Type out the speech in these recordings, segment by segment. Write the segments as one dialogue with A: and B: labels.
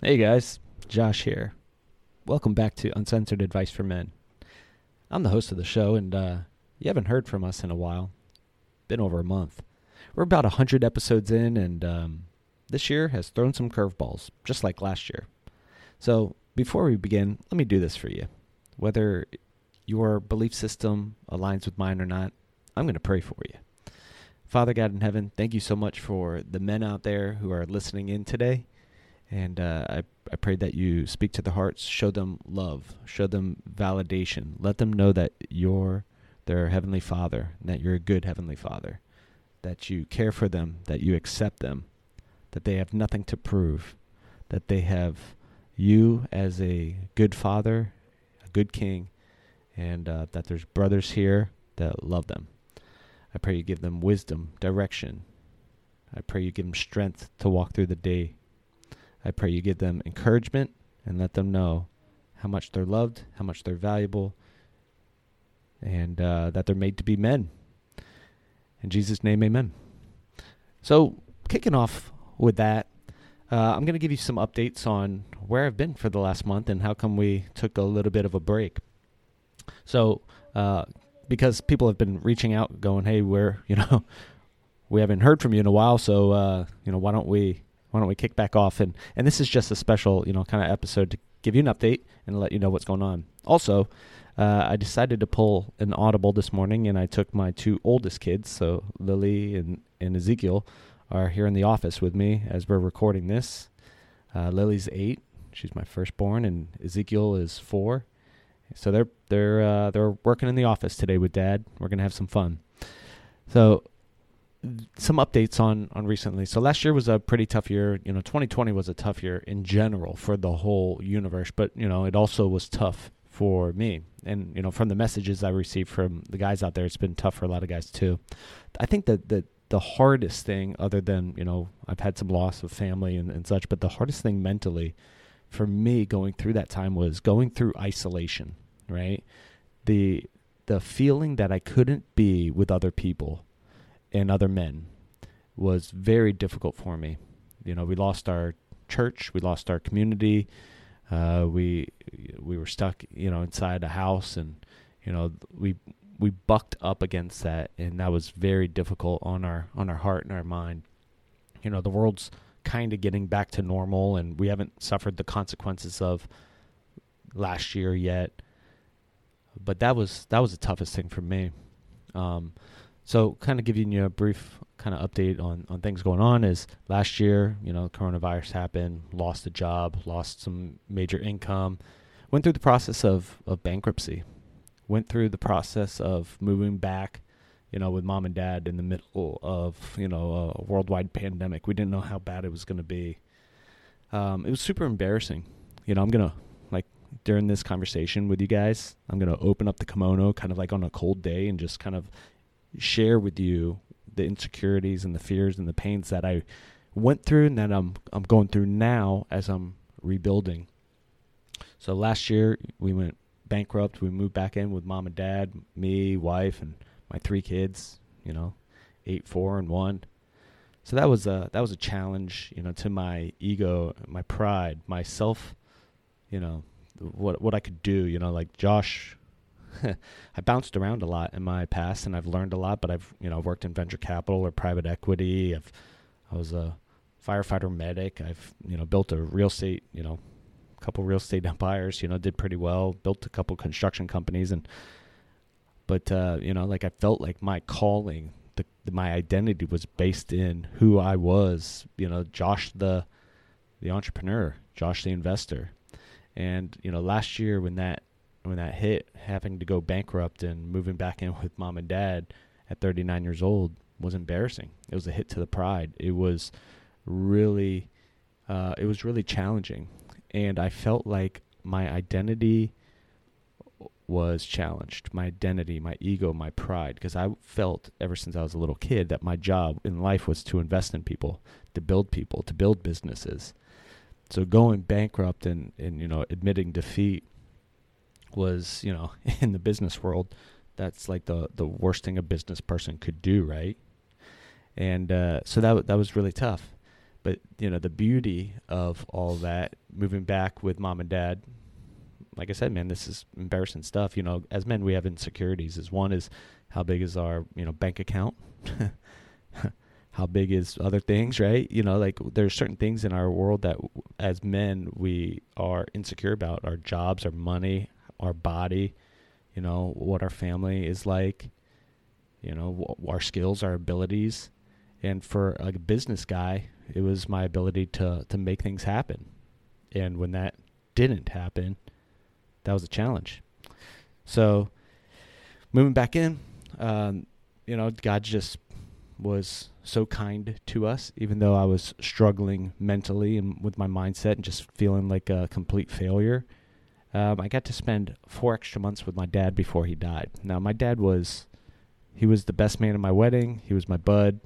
A: Hey guys, Josh here. Welcome back to Uncensored Advice for Men. I'm the host of the show, and uh, you haven't heard from us in a while. Been over a month. We're about 100 episodes in, and um, this year has thrown some curveballs, just like last year. So, before we begin, let me do this for you. Whether your belief system aligns with mine or not, I'm going to pray for you. Father God in heaven, thank you so much for the men out there who are listening in today. And uh, I, I pray that you speak to their hearts, show them love, show them validation. Let them know that you're their Heavenly Father, that you're a good Heavenly Father, that you care for them, that you accept them, that they have nothing to prove, that they have you as a good Father, a good King, and uh, that there's brothers here that love them. I pray you give them wisdom, direction. I pray you give them strength to walk through the day I pray you give them encouragement and let them know how much they're loved, how much they're valuable, and uh, that they're made to be men. In Jesus' name, amen. So, kicking off with that, uh, I'm going to give you some updates on where I've been for the last month and how come we took a little bit of a break. So, uh, because people have been reaching out, going, "Hey, we're you know, we haven't heard from you in a while, so uh, you know, why don't we why don't we kick back off and and this is just a special you know kind of episode to give you an update and let you know what's going on. Also, uh, I decided to pull an audible this morning, and I took my two oldest kids, so Lily and and Ezekiel, are here in the office with me as we're recording this. Uh, Lily's eight; she's my firstborn, and Ezekiel is four. So they're they're uh, they're working in the office today with Dad. We're gonna have some fun. So some updates on on recently. So last year was a pretty tough year. You know, 2020 was a tough year in general for the whole universe, but you know, it also was tough for me. And you know, from the messages I received from the guys out there, it's been tough for a lot of guys too. I think that the the hardest thing, other than you know, I've had some loss of family and, and such, but the hardest thing mentally for me going through that time was going through isolation. Right, the the feeling that I couldn't be with other people and other men was very difficult for me. You know, we lost our church, we lost our community. Uh, we we were stuck, you know, inside a house, and you know, we we bucked up against that, and that was very difficult on our on our heart and our mind. You know, the world's kind of getting back to normal, and we haven't suffered the consequences of last year yet. But that was that was the toughest thing for me. Um, so, kind of giving you a brief kind of update on, on things going on is last year, you know, coronavirus happened, lost a job, lost some major income, went through the process of, of bankruptcy, went through the process of moving back, you know, with mom and dad in the middle of, you know, a worldwide pandemic. We didn't know how bad it was going to be. Um, it was super embarrassing. You know, I'm going to, like, during this conversation with you guys, I'm going to open up the kimono kind of like on a cold day and just kind of share with you the insecurities and the fears and the pains that I went through and that I'm I'm going through now as I'm rebuilding. So last year we went bankrupt. We moved back in with mom and dad, me, wife, and my three kids. You know, eight, four, and one. So that was a that was a challenge. You know, to my ego, my pride, myself. You know, what what I could do. You know, like Josh I bounced around a lot in my past, and I've learned a lot. But I've you know worked in venture capital or private equity. I've I was a firefighter medic. I've you know built a real estate you know a couple real estate empires. You know did pretty well. Built a couple construction companies, and but uh, you know like I felt like my calling, the, the my identity was based in who I was. You know Josh the the entrepreneur, Josh the investor. And you know, last year when that when that hit, having to go bankrupt and moving back in with mom and dad at 39 years old was embarrassing. It was a hit to the pride. It was really, uh, it was really challenging, and I felt like my identity was challenged. My identity, my ego, my pride, because I felt ever since I was a little kid that my job in life was to invest in people, to build people, to build businesses. So going bankrupt and, and you know admitting defeat was, you know, in the business world, that's like the the worst thing a business person could do, right? And uh, so that that was really tough. But you know, the beauty of all that, moving back with mom and dad, like I said, man, this is embarrassing stuff. You know, as men, we have insecurities. Is one is how big is our you know bank account. how big is other things, right? You know, like there's certain things in our world that as men we are insecure about our jobs, our money, our body, you know, what our family is like, you know, our skills, our abilities. And for a business guy, it was my ability to to make things happen. And when that didn't happen, that was a challenge. So moving back in, um, you know, God just was so kind to us, even though I was struggling mentally and with my mindset and just feeling like a complete failure. Um, I got to spend four extra months with my dad before he died. Now, my dad was, he was the best man at my wedding. He was my bud.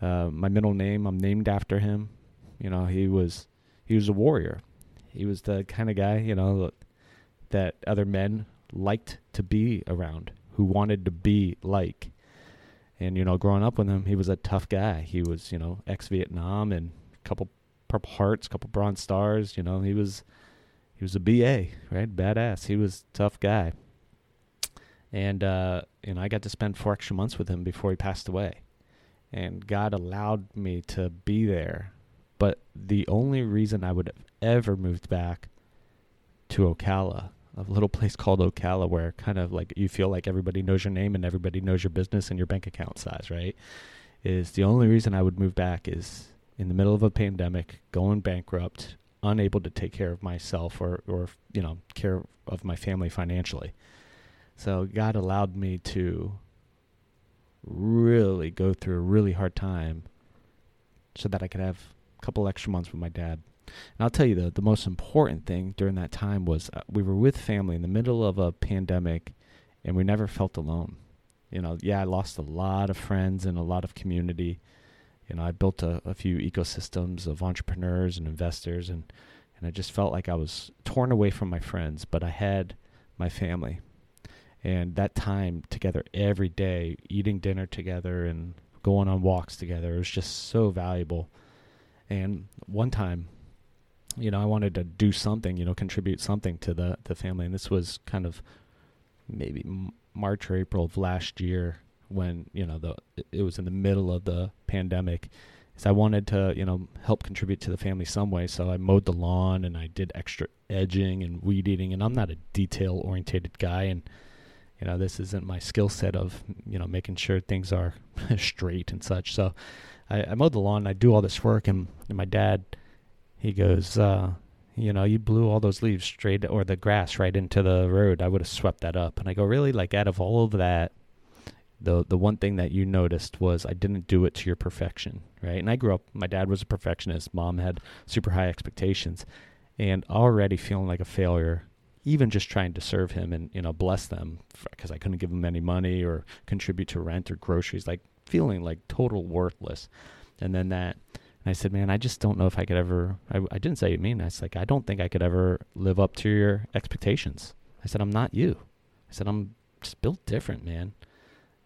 A: Uh, my middle name, I'm named after him. You know, he was, he was a warrior. He was the kind of guy, you know, that other men liked to be around, who wanted to be like. And you know, growing up with him, he was a tough guy. He was, you know, ex-Vietnam and a couple Purple Hearts, a couple Bronze Stars. You know, he was he was a BA, right? Badass. He was tough guy. And uh, know, I got to spend four extra months with him before he passed away. And God allowed me to be there. But the only reason I would have ever moved back to Ocala a little place called Ocala where kind of like you feel like everybody knows your name and everybody knows your business and your bank account size, right? Is the only reason I would move back is in the middle of a pandemic, going bankrupt, unable to take care of myself or or you know, care of my family financially. So God allowed me to really go through a really hard time so that I could have a couple extra months with my dad. And I'll tell you the the most important thing during that time was uh, we were with family in the middle of a pandemic, and we never felt alone. You know, yeah, I lost a lot of friends and a lot of community. You know, I built a, a few ecosystems of entrepreneurs and investors, and and I just felt like I was torn away from my friends, but I had my family. And that time together every day, eating dinner together and going on walks together, it was just so valuable. And one time, you know, I wanted to do something, you know, contribute something to the the family, and this was kind of maybe March or April of last year when you know the it was in the middle of the pandemic. Is I wanted to you know help contribute to the family some way, so I mowed the lawn and I did extra edging and weed eating, and I'm not a detail orientated guy, and you know this isn't my skill set of you know making sure things are straight and such. So I, I mowed the lawn, and I do all this work, and, and my dad he goes, uh, you know, you blew all those leaves straight or the grass right into the road. I would have swept that up. And I go, really? Like out of all of that, the the one thing that you noticed was I didn't do it to your perfection, right? And I grew up. My dad was a perfectionist. Mom had super high expectations, and already feeling like a failure. Even just trying to serve him and you know bless them because I couldn't give them any money or contribute to rent or groceries, like feeling like total worthless. And then that and I said, man, I just don't know if I could ever. I, I didn't say you mean. I was like, I don't think I could ever live up to your expectations. I said, I'm not you. I said, I'm just built different, man.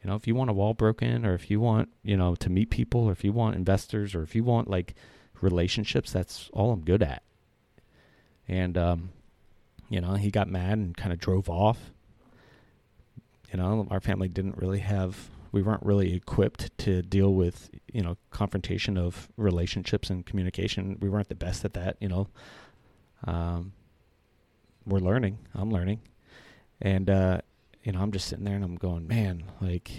A: You know, if you want a wall broken, or if you want, you know, to meet people, or if you want investors, or if you want like relationships, that's all I'm good at. And um, you know, he got mad and kind of drove off. You know, our family didn't really have we weren't really equipped to deal with you know confrontation of relationships and communication. We weren't the best at that. You know, um, we're learning. I'm learning, and uh, you know I'm just sitting there and I'm going, man, like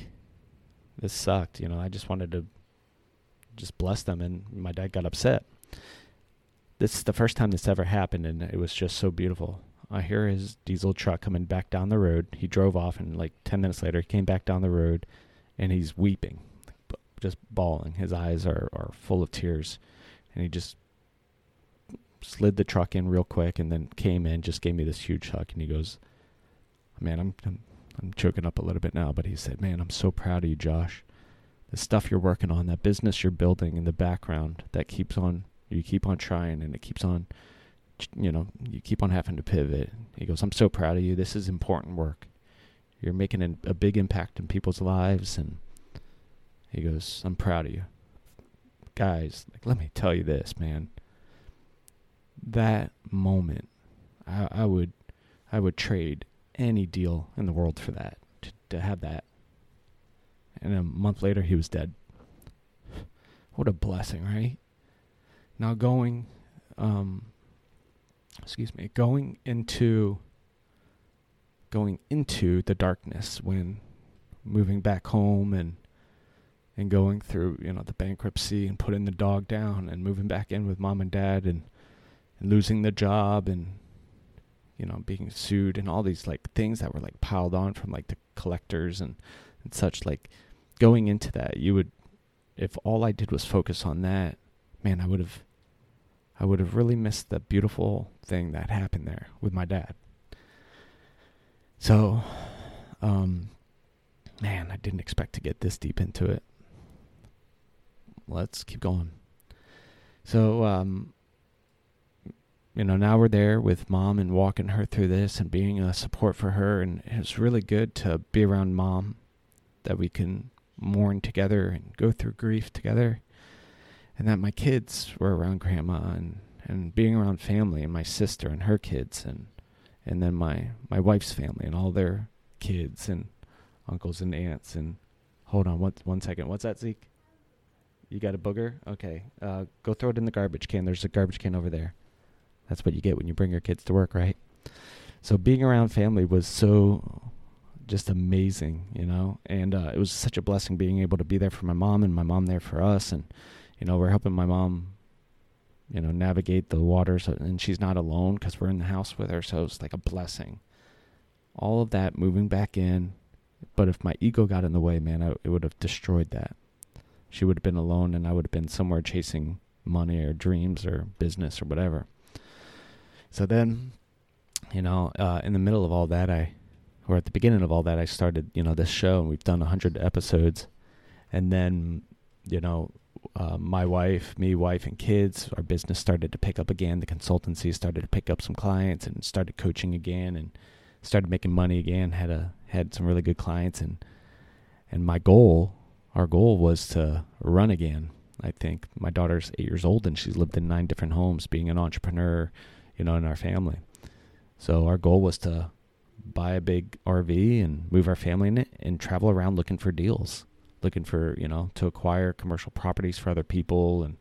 A: this sucked. You know, I just wanted to just bless them, and my dad got upset. This is the first time this ever happened, and it was just so beautiful. I hear his diesel truck coming back down the road. He drove off, and like 10 minutes later, he came back down the road and he's weeping, just bawling. His eyes are, are full of tears. And he just slid the truck in real quick and then came in, just gave me this huge hug. And he goes, Man, I'm, I'm, I'm choking up a little bit now, but he said, Man, I'm so proud of you, Josh. The stuff you're working on, that business you're building in the background, that keeps on, you keep on trying and it keeps on, you know, you keep on having to pivot. He goes, I'm so proud of you. This is important work you're making a, a big impact in people's lives and he goes i'm proud of you guys, like let me tell you this, man. That moment, I, I would, I would trade any deal in the world for that to to have that. And a month later, he was dead. What a blessing, right? Now going, um, excuse me, going into going into the darkness when moving back home and and going through you know the bankruptcy and putting the dog down and moving back in with mom and dad and and losing the job and you know being sued and all these like things that were like piled on from like the collectors and and such like going into that you would if all I did was focus on that man I would have I would have really missed the beautiful thing that happened there with my dad so, um, man, I didn't expect to get this deep into it. Let's keep going. So, um, you know, now we're there with mom and walking her through this and being a support for her. And it's really good to be around mom that we can mourn together and go through grief together. And that my kids were around grandma and, and being around family and my sister and her kids and and then my my wife's family and all their kids and uncles and aunts and hold on one one second. What's that Zeke? You got a booger? Okay. Uh, go throw it in the garbage can. There's a garbage can over there that's what you get when you bring your kids to work right so being around family was so just amazing you know and uh, it was such a blessing being able to be there for my mom and my mom there for us and you know we're helping my mom you know, navigate the waters, and she's not alone because we're in the house with her, so it's like a blessing. All of that moving back in, but if my ego got in the way, man, I, it would have destroyed that. She would have been alone, and I would have been somewhere chasing money or dreams or business or whatever. So then, you know, uh, in the middle of all that, I, or at the beginning of all that, I started, you know, this show, and we've done hundred episodes, and then, you know, uh, my wife, me, wife, and kids, our business started to pick up again. The consultancy started to pick up some clients and started coaching again and started making money again. Had a had some really good clients and and my goal, our goal was to run again. I think my daughter's eight years old and she's lived in nine different homes, being an entrepreneur, you know, in our family. So our goal was to buy a big RV and move our family in it and travel around looking for deals looking for you know to acquire commercial properties for other people and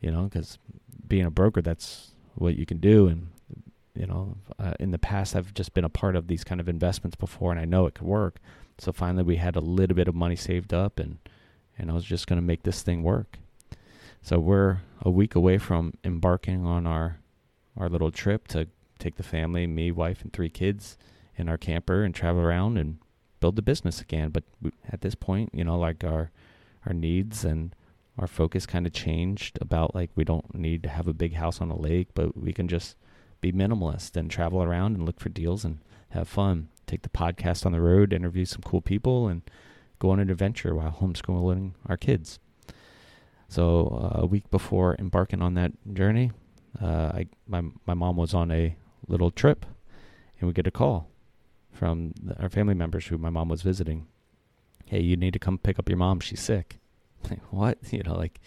A: you know because being a broker that's what you can do. And you know uh, in the past I've just been a part of these kind of investments before and I know it could work. So finally we had a little bit of money saved up and and I was just going to make this thing work. So we're a week away from embarking on our our little trip to take the family me wife and three kids in our camper and travel around and build the business again. But at this point, you know, like our our needs and our focus kind of changed about like we don't need to have a big house on a lake, but we can just be minimalist and travel around and look for deals and have fun. Take the podcast on the road, interview some cool people, and go on an adventure while homeschooling our kids. So uh, a week before embarking on that journey, uh, I my my mom was on a little trip, and we get a call from the, our family members who my mom was visiting. Hey, you need to come pick up your mom. She's sick. Like, what? You know, like,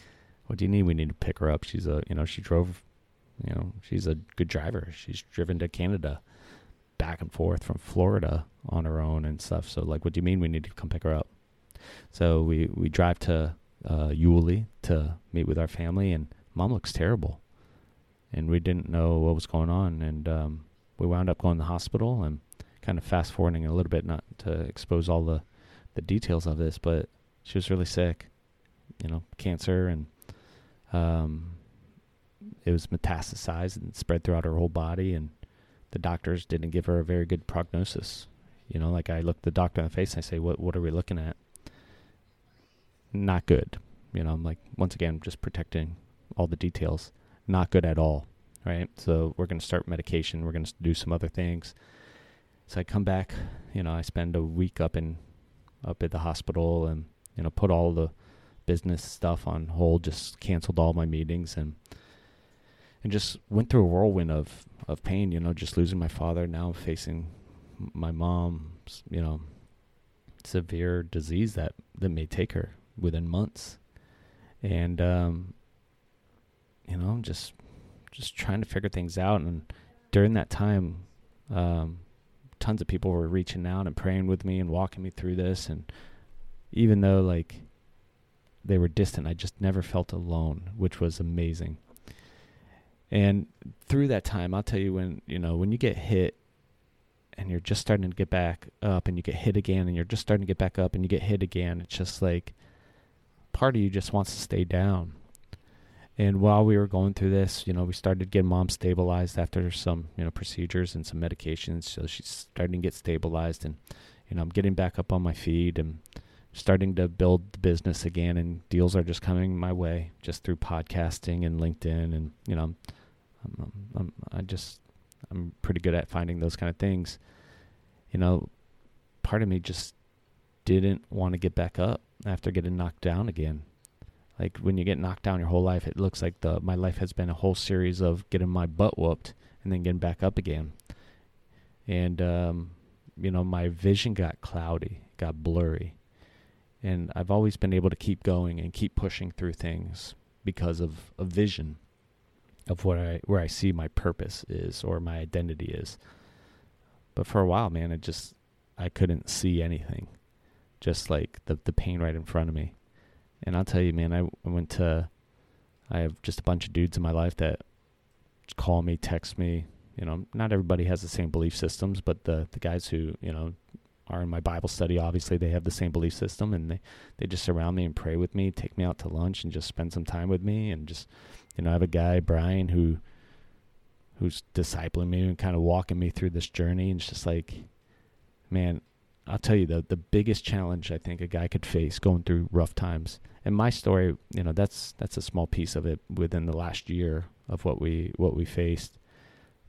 A: what do you need? We need to pick her up. She's a, you know, she drove, you know, she's a good driver. She's driven to Canada back and forth from Florida on her own and stuff. So, like, what do you mean we need to come pick her up? So we, we drive to uh, Yulee to meet with our family, and mom looks terrible. And we didn't know what was going on. And um, we wound up going to the hospital and kind of fast forwarding a little bit, not to expose all the the details of this, but she was really sick, you know, cancer, and um, it was metastasized and spread throughout her whole body, and the doctors didn't give her a very good prognosis. You know, like I looked the doctor in the face and I say, "What what are we looking at?" Not good. You know, I'm like once again just protecting all the details. Not good at all. Right. So we're going to start medication. We're going to do some other things. So I come back, you know, I spend a week up in up at the hospital and you know put all the business stuff on hold, just canceled all my meetings and and just went through a whirlwind of of pain, you know, just losing my father, now facing my mom's, you know, severe disease that that may take her within months. and um, you know, just just trying to figure things out. And during that time, um, tons of people were reaching out and praying with me and walking me through this. And even though like they were distant, I just never felt alone, which was amazing. And through that time, I'll tell you when you know when you get hit and you're just starting to get back up and you get hit again and you're just starting to get back up and you get hit again, it's just like part of you just wants to stay down. And while we were going through this, you know, we started getting mom stabilized after some, you know, procedures and some medications. So she's starting to get stabilized and, you know, I'm getting back up on my feet and starting to build the business again and deals are just coming my way just through podcasting and LinkedIn and, you know, I'm, I'm, I'm I just, I'm pretty good at finding those kind of things. You know, part of me just didn't want to get back up after getting knocked down again. Like when you get knocked down your whole life, it looks like the my life has been a whole series of getting my butt whooped and then getting back up again. And um, you know, my vision got cloudy, got blurry. And I've always been able to keep going and keep pushing through things because of a vision of what I where I see my purpose is or my identity is. But for a while, man, it just I couldn't see anything. Just like the the pain right in front of me. And I'll tell you, man, I, I went to, I have just a bunch of dudes in my life that call me, text me. You know, not everybody has the same belief systems, but the the guys who you know are in my Bible study, obviously they have the same belief system, and they they just surround me and pray with me, take me out to lunch, and just spend some time with me, and just you know, I have a guy Brian who who's discipling me and kind of walking me through this journey, and it's just like, man, I'll tell you the the biggest challenge I think a guy could face going through rough times. And my story, you know, that's that's a small piece of it within the last year of what we what we faced.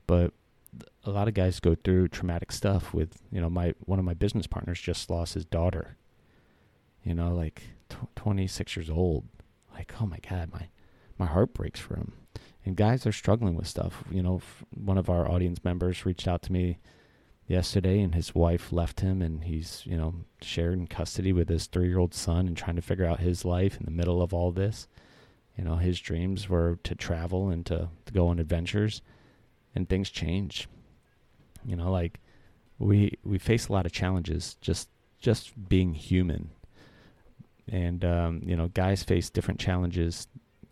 A: But a lot of guys go through traumatic stuff with, you know, my one of my business partners just lost his daughter. You know, like tw- 26 years old. Like, oh my god, my my heart breaks for him. And guys are struggling with stuff. You know, one of our audience members reached out to me yesterday and his wife left him and he's you know shared in custody with his three-year-old son and trying to figure out his life in the middle of all this. You know his dreams were to travel and to, to go on adventures and things change. You know like we we face a lot of challenges just just being human. And um, you know guys face different challenges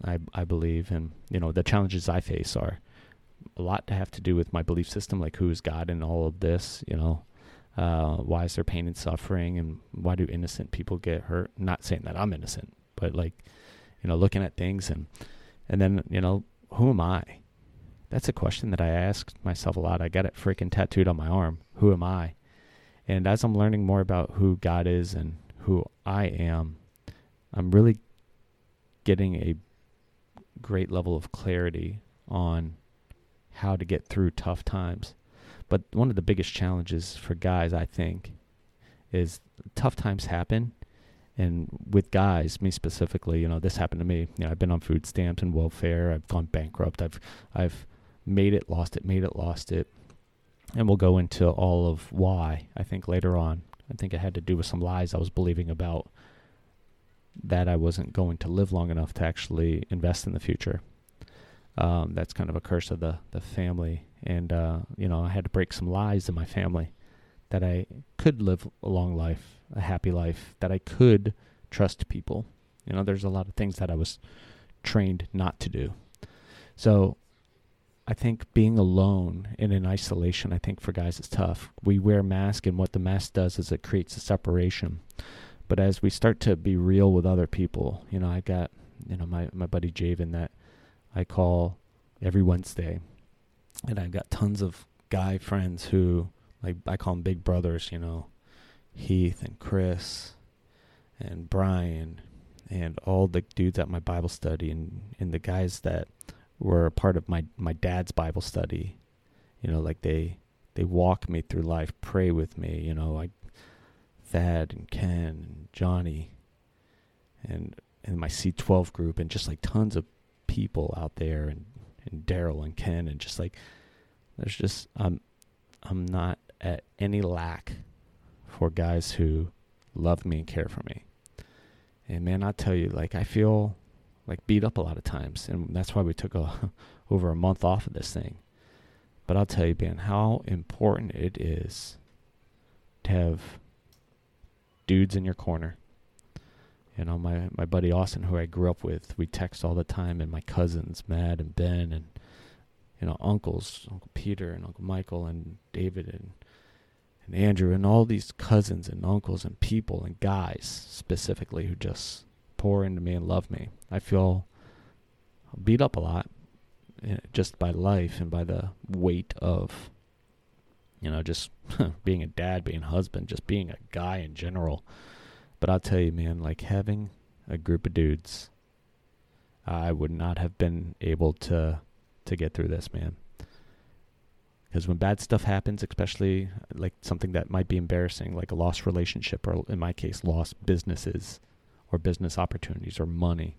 A: i i believe and you know the challenges i face are a lot to have to do with my belief system, like who is God in all of this, you know. Uh, why is there pain and suffering, and why do innocent people get hurt? Not saying that I'm innocent, but like, you know, looking at things and and then you know, who am I? That's a question that I ask myself a lot. I got it freaking tattooed on my arm. Who am I? And as I'm learning more about who God is and who I am, I'm really getting a great level of clarity on how to get through tough times. But one of the biggest challenges for guys, I think, is tough times happen. And with guys, me specifically, you know, this happened to me. You know, I've been on food stamps and welfare. I've gone bankrupt. I've, I've made it, lost it, made it, lost it. And we'll go into all of why, I think, later on. I think it had to do with some lies I was believing about that I wasn't going to live long enough to actually invest in the future. Um, that's kind of a curse of the the family, and uh, you know I had to break some lies in my family that I could live a long life, a happy life, that I could trust people. You know, there's a lot of things that I was trained not to do. So I think being alone and in isolation, I think for guys is tough. We wear masks, and what the mask does is it creates a separation. But as we start to be real with other people, you know, I got you know my my buddy Javen that I call every Wednesday, and I've got tons of guy friends who like I call them big brothers. You know, Heath and Chris and Brian and all the dudes at my Bible study and and the guys that were a part of my my dad's Bible study. You know, like they they walk me through life, pray with me. You know, like Thad and Ken and Johnny and and my C12 group and just like tons of people out there and, and Daryl and Ken and just like there's just I'm I'm not at any lack for guys who love me and care for me. And man, I tell you, like I feel like beat up a lot of times, and that's why we took a, over a month off of this thing. But I'll tell you, Ben, how important it is to have dudes in your corner. You know, my my buddy Austin, who I grew up with, we text all the time, and my cousins, Matt and Ben, and you know, uncles, Uncle Peter and Uncle Michael and David and and Andrew and all these cousins and uncles and people and guys specifically who just pour into me and love me. I feel beat up a lot eh, just by life and by the weight of you know just being a dad, being a husband, just being a guy in general. But I'll tell you, man, like having a group of dudes, I would not have been able to to get through this, man. Because when bad stuff happens, especially uh, like something that might be embarrassing, like a lost relationship, or in my case, lost businesses or business opportunities or money,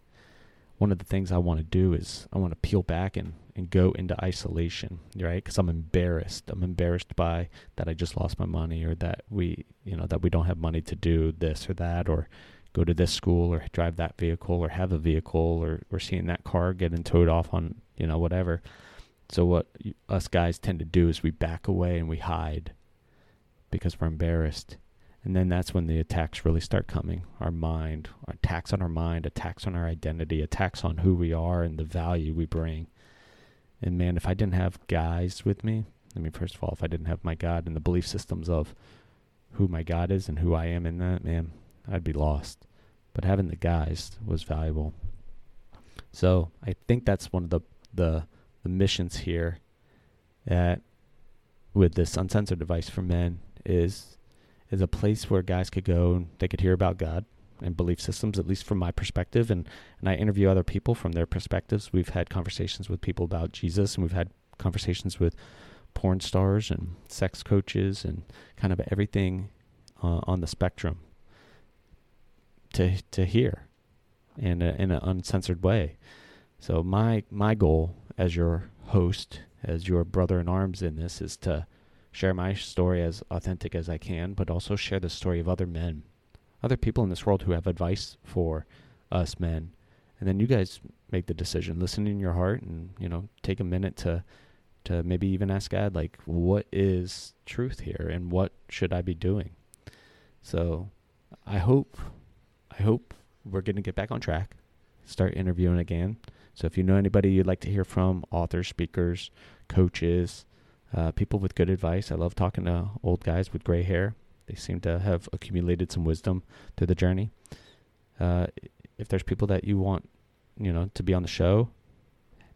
A: one of the things I want to do is I want to peel back and, and go into isolation, right? Because I'm embarrassed. I'm embarrassed by that I just lost my money or that we, you know, that we don't have money to do this or that or go to this school or drive that vehicle or have a vehicle or, or seeing that car getting towed off on, you know, whatever. So what us guys tend to do is we back away and we hide because we're embarrassed. And then that's when the attacks really start coming. Our mind, attacks on our mind, attacks on our identity, attacks on who we are and the value we bring. And man, if I didn't have guys with me, I mean, first of all, if I didn't have my God and the belief systems of who my God is and who I am in that, man, I'd be lost. But having the guys was valuable. So I think that's one of the the, the missions here at with this Uncensored Advice for Men is is a place where guys could go and they could hear about God and belief systems, at least from my perspective. And, and I interview other people from their perspectives. We've had conversations with people about Jesus, and we've had conversations with porn stars and sex coaches and kind of everything uh, on the spectrum to to hear in a, in an uncensored way. So my my goal as your host, as your brother in arms in this, is to share my story as authentic as I can, but also share the story of other men, other people in this world who have advice for us men. And then you guys make the decision. Listen in your heart, and you know, take a minute to to maybe even ask God, like, what is truth here, and what should I be doing? So, I hope, I hope we're to get back on track, start interviewing again. So, if you know anybody you'd like to hear from, authors, speakers, coaches, uh, people with good advice. I love talking to old guys with gray hair. They seem to have accumulated some wisdom through the journey. Uh, if there's people that you want, you know, to be on the show,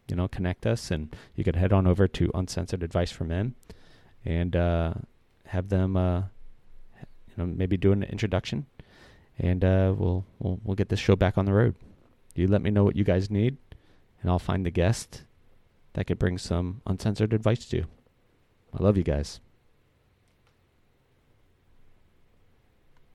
A: you know, connect us, and you could head on over to Uncensored Advice for Men, and uh, have them, uh, you know, maybe do an introduction, and uh, we'll we'll we'll get this show back on the road. You let me know what you guys need, and I'll find the guest that could bring some uncensored advice to you. I love you guys.